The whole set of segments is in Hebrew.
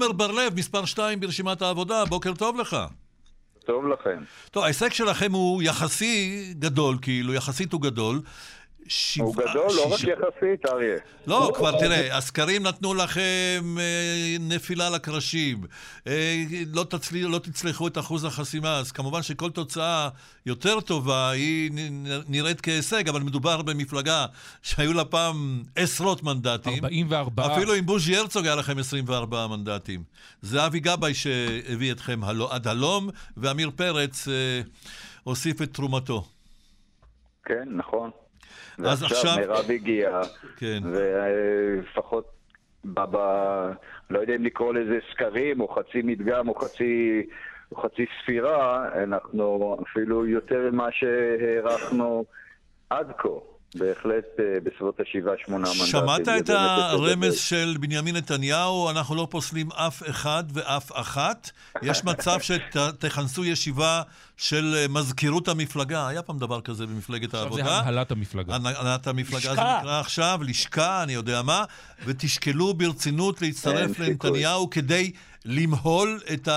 עומר בר-לב, מספר 2 ברשימת העבודה, בוקר טוב לך. טוב לכם. טוב, ההישג שלכם הוא יחסי גדול, כאילו, יחסית הוא גדול. שבע, הוא גדול, לא רק יחסית, אריה. לא, כבר תראה, הסקרים נתנו לכם אה, נפילה לקרשים. אה, לא, תצל... לא תצלחו את אחוז החסימה, אז כמובן שכל תוצאה יותר טובה היא נראית כהישג, אבל מדובר במפלגה שהיו לה פעם עשרות מנדטים. 44. אפילו עם בוז'י הרצוג היה לכם 24 מנדטים. זה אבי גבאי שהביא אתכם עד הלום, ועמיר פרץ אה, הוסיף את תרומתו. כן, נכון. אז עכשיו... מירב הגיעה, כן. ולפחות ב... ב... לא יודע אם לקרוא לזה סקרים, או חצי מדגם, או חצי, או חצי ספירה, אנחנו אפילו יותר ממה שהערכנו עד כה. בהחלט אה, בסביבות השבעה, שמונה מנדטים. שמעת את הרמז של בנימין נתניהו, אנחנו לא פוסלים אף אחד ואף אחת? יש מצב שתכנסו ישיבה של אה, מזכירות המפלגה, היה פעם דבר כזה במפלגת העבודה. עכשיו זה הנהלת המפלגה. הנהלת המפלגה זה נקרא עכשיו, לשכה, אני יודע מה, ותשקלו ברצינות להצטרף לנתניהו כדי למהול את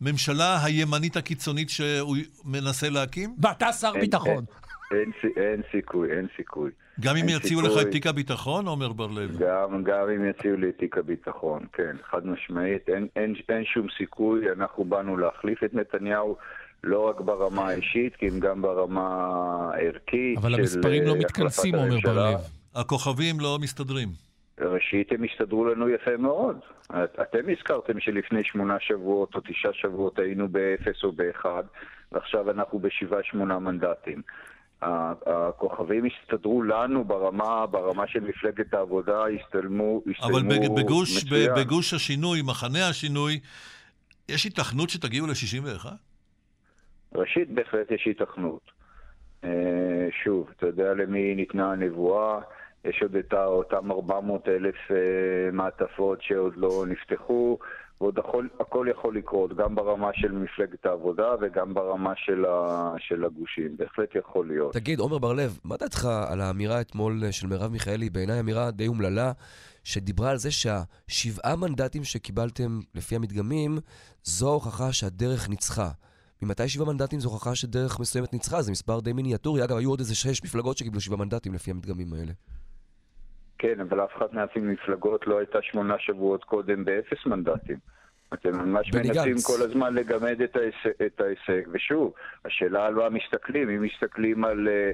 הממשלה הימנית הקיצונית שהוא מנסה להקים? ואתה שר ביטחון. אין, אין סיכוי, אין סיכוי. גם אם יציעו לך את תיק הביטחון, עומר בר-לב? גם, גם אם יציעו לי את תיק הביטחון, כן, חד משמעית. אין, אין, אין שום סיכוי, אנחנו באנו להחליף את נתניהו. לא רק ברמה האישית, כי אם גם ברמה הערכית. אבל המספרים לא מתכנסים, עומר בר-לב. הכוכבים לא מסתדרים. ראשית, הם הסתדרו לנו יפה מאוד. את, אתם הזכרתם שלפני שמונה שבועות או תשעה שבועות היינו באפס או באחד, ועכשיו אנחנו בשבעה שמונה מנדטים. הכוכבים הסתדרו לנו ברמה, ברמה של מפלגת העבודה, הסתלמו, הסתלמו אבל בגוש, מצוין. בגוש השינוי, מחנה השינוי, יש היתכנות שתגיעו ל-61? ראשית, בהחלט יש היתכנות. אה, שוב, אתה יודע למי ניתנה הנבואה, יש עוד את אותם 400 אלף אה, מעטפות שעוד לא נפתחו. ועוד הכל, הכל יכול לקרות, גם ברמה של מפלגת העבודה וגם ברמה של, ה, של הגושים. בהחלט יכול להיות. תגיד, עומר בר-לב, מה דעתך על האמירה אתמול של מרב מיכאלי, בעיניי אמירה די אומללה, שדיברה על זה שהשבעה מנדטים שקיבלתם לפי המדגמים, זו ההוכחה שהדרך ניצחה. ממתי שבעה מנדטים זו הוכחה שדרך מסוימת ניצחה? זה מספר די מיניאטורי. אגב, היו עוד איזה שש מפלגות שקיבלו שבעה מנדטים לפי המדגמים האלה. כן, אבל אף אחת מהמפלגות לא הייתה שמונה שבועות קודם באפס מנדטים. אתם ממש מנסים כל הזמן לגמד את ההישג, את ההישג. ושוב, השאלה על מה מסתכלים. אם מסתכלים על, אה,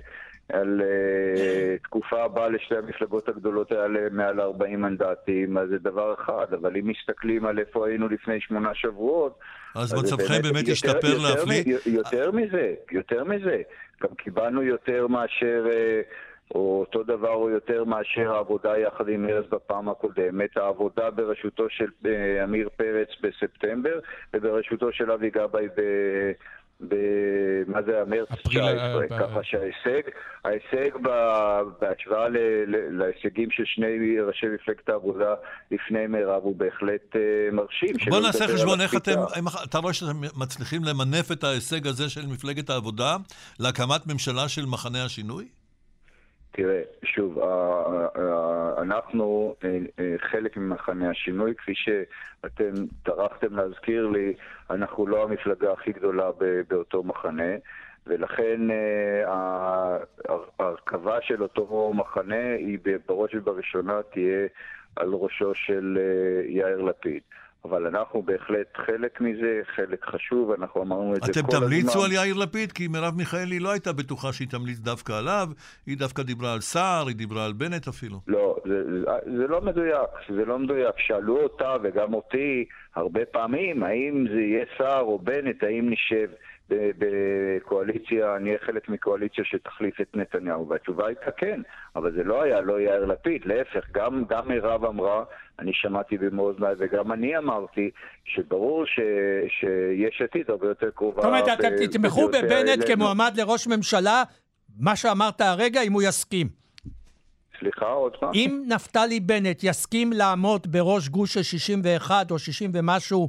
על uh, תקופה הבאה לשתי המפלגות הגדולות האלה מעל 40 מנדטים, אז זה דבר אחד. אבל אם מסתכלים על איפה היינו לפני שמונה שבועות... אז, אז מצבכם באמת השתפר להפליא? יותר, יותר מזה, יותר מזה. גם קיבלנו יותר מאשר... Uh, או אותו דבר או יותר מאשר העבודה יחד עם מרצ בפעם הקודמת. העבודה בראשותו של אה, עמיר פרץ בספטמבר ובראשותו של אבי גבאי ב... ב... מה זה, המרץ 19, אה, ככה שההישג, ההישג בהשוואה ל... להישגים של שני ראשי מפלגת העבודה לפני מירב הוא בהחלט uh, מרשים. בוא נעשה חשבון איך אתם, אתה רואה שאתם מצליחים למנף את ההישג הזה של מפלגת העבודה להקמת ממשלה של מחנה השינוי? תראה, שוב, אנחנו אה, אה, חלק ממחנה השינוי, כפי שאתם טרחתם להזכיר לי, אנחנו לא המפלגה הכי גדולה באותו מחנה, ולכן אה, ההרכבה של אותו מחנה היא בראש ובראשונה תהיה על ראשו של יאיר לפיד. אבל אנחנו בהחלט חלק מזה, חלק חשוב, אנחנו אמרנו את זה כל הזמן. אתם תמליצו על יאיר לפיד? כי מרב מיכאלי לא הייתה בטוחה שהיא תמליץ דווקא עליו, היא דווקא דיברה על סער, היא דיברה על בנט אפילו. לא, זה, זה לא מדויק, זה לא מדויק. שאלו אותה וגם אותי הרבה פעמים, האם זה יהיה סער או בנט, האם נשב בקואליציה, נהיה חלק מקואליציה שתחליף את נתניהו, והתשובה הייתה כן, אבל זה לא היה לא יאיר לפיד, להפך, גם, גם מירב אמרה, אני שמעתי במו אוזניי וגם אני אמרתי, שברור ש, שיש עתיד הרבה יותר קרובה... זאת אומרת, אתם תתמכו בבנט כמועמד לראש ממשלה, מה שאמרת הרגע, אם הוא יסכים. סליחה, עוד פעם? אם נפתלי בנט יסכים לעמוד בראש גוש ה-61 או 60 ומשהו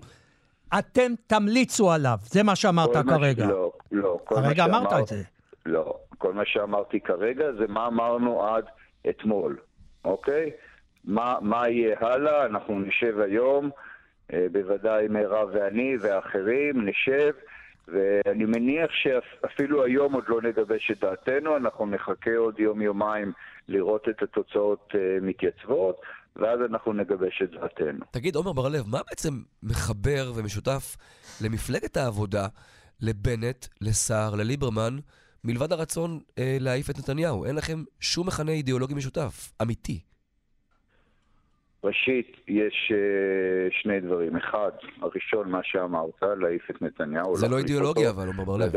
אתם תמליצו עליו, זה מה שאמרת כרגע. ש... לא, לא. הרגע אמרת את זה. לא, כל מה שאמרתי כרגע זה מה אמרנו עד אתמול, אוקיי? מה, מה יהיה הלאה? אנחנו נשב היום אה, בוודאי מירב ואני ואחרים, נשב, ואני מניח שאפילו היום עוד לא נגבש את דעתנו, אנחנו נחכה עוד יום-יומיים לראות את התוצאות אה, מתייצבות, ואז אנחנו נגבש את דעתנו. תגיד, עומר בר-לב, מה בעצם מחבר ומשותף למפלגת העבודה, לבנט, לסער, לליברמן, מלבד הרצון אה, להעיף את נתניהו? אין לכם שום מכנה אידיאולוגי משותף, אמיתי. ראשית, יש uh, שני דברים. אחד, הראשון, מה שאמרת, להעיף את נתניהו. זה לא אידיאולוגיה, אבל, עומר בר-לב.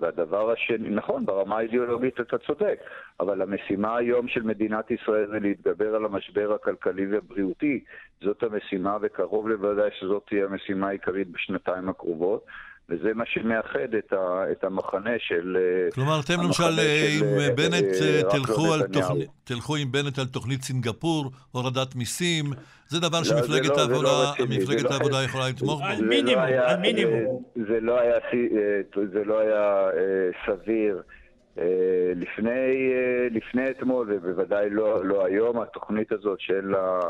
והדבר השני, נכון, ברמה האידיאולוגית אתה צודק, אבל המשימה היום של מדינת ישראל זה להתגבר על המשבר הכלכלי והבריאותי. זאת המשימה, וקרוב לוודאי שזאת תהיה המשימה העיקרית בשנתיים הקרובות. וזה מה שמאחד את, ה, את המחנה של... אה, כלומר, אתם למשל עם אה, בנט תלכו, על תוכנ... תלכו עם בנט על תוכנית סינגפור, הורדת מיסים, זה דבר לא, שמפלגת לא, העבודה, לא המפלגת לא העבודה יכולה לתמוך בו. על מינימום, על מינימום. זה לא היה, זה לא היה סביר. לפני, לפני אתמול, ובוודאי לא, לא היום, התוכנית הזאת שאין לה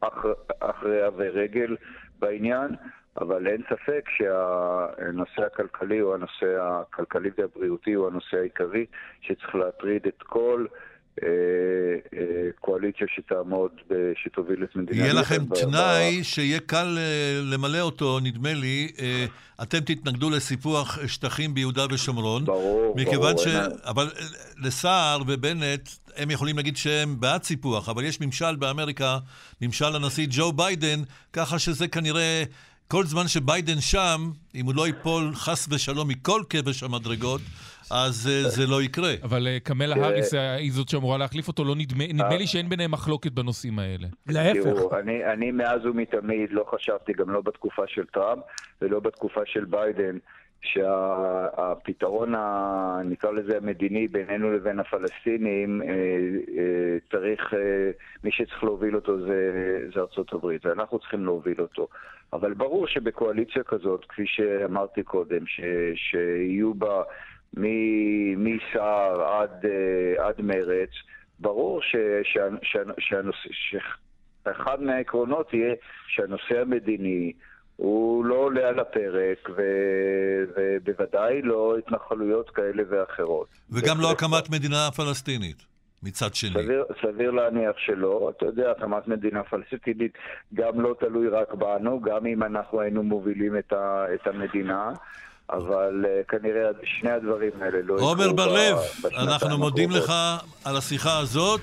אח ורע ורגל בעניין, אבל אין ספק שהנושא הכלכלי הוא הנושא הכלכלי והבריאותי הוא הנושא העיקרי שצריך להטריד את כל אה, אה, קואליציה שתעמוד, שתוביל את מדינת ישראל. יהיה לכם תנאי שיהיה קל אה, למלא אותו, נדמה לי. אתם תתנגדו לסיפוח שטחים ביהודה ושומרון. ברור, ברור. ש... אבל לסער ובנט, הם יכולים להגיד שהם בעד סיפוח, אבל יש ממשל באמריקה, ממשל הנשיא ג'ו ביידן, ככה שזה כנראה... כל זמן שביידן שם, אם הוא לא ייפול חס ושלום מכל כבש המדרגות, אז uh, זה לא יקרה. אבל uh, קמלה האריס היא זאת שאמורה להחליף אותו, לא נדמה, נדמה לי שאין ביניהם מחלוקת בנושאים האלה. להפך. תראו, אני, אני מאז ומתמיד לא חשבתי, גם לא בתקופה של טראמפ ולא בתקופה של ביידן, שהפתרון, שה, נקרא לזה המדיני, בינינו לבין הפלסטינים, אה, אה, צריך, אה, מי שצריך להוביל אותו זה, זה ארצות הברית, ואנחנו צריכים להוביל אותו. אבל ברור שבקואליציה כזאת, כפי שאמרתי קודם, ש, שיהיו בה מסער עד, עד מרץ, ברור ש, ש, ש, שהנושא, שאחד מהעקרונות יהיה שהנושא המדיני הוא לא עולה על הפרק, ו... ובוודאי לא התנחלויות כאלה ואחרות. וגם לא הקמת מדינה פלסטינית. מצד שני. סביר, סביר להניח שלא. אתה יודע, הקמת מדינה פלסטינית גם לא תלוי רק בנו, גם אם אנחנו היינו מובילים את, ה, את המדינה. אבל uh, כנראה שני הדברים האלה לא יקרו עומר בר-לב, אנחנו מודים לך על השיחה הזאת.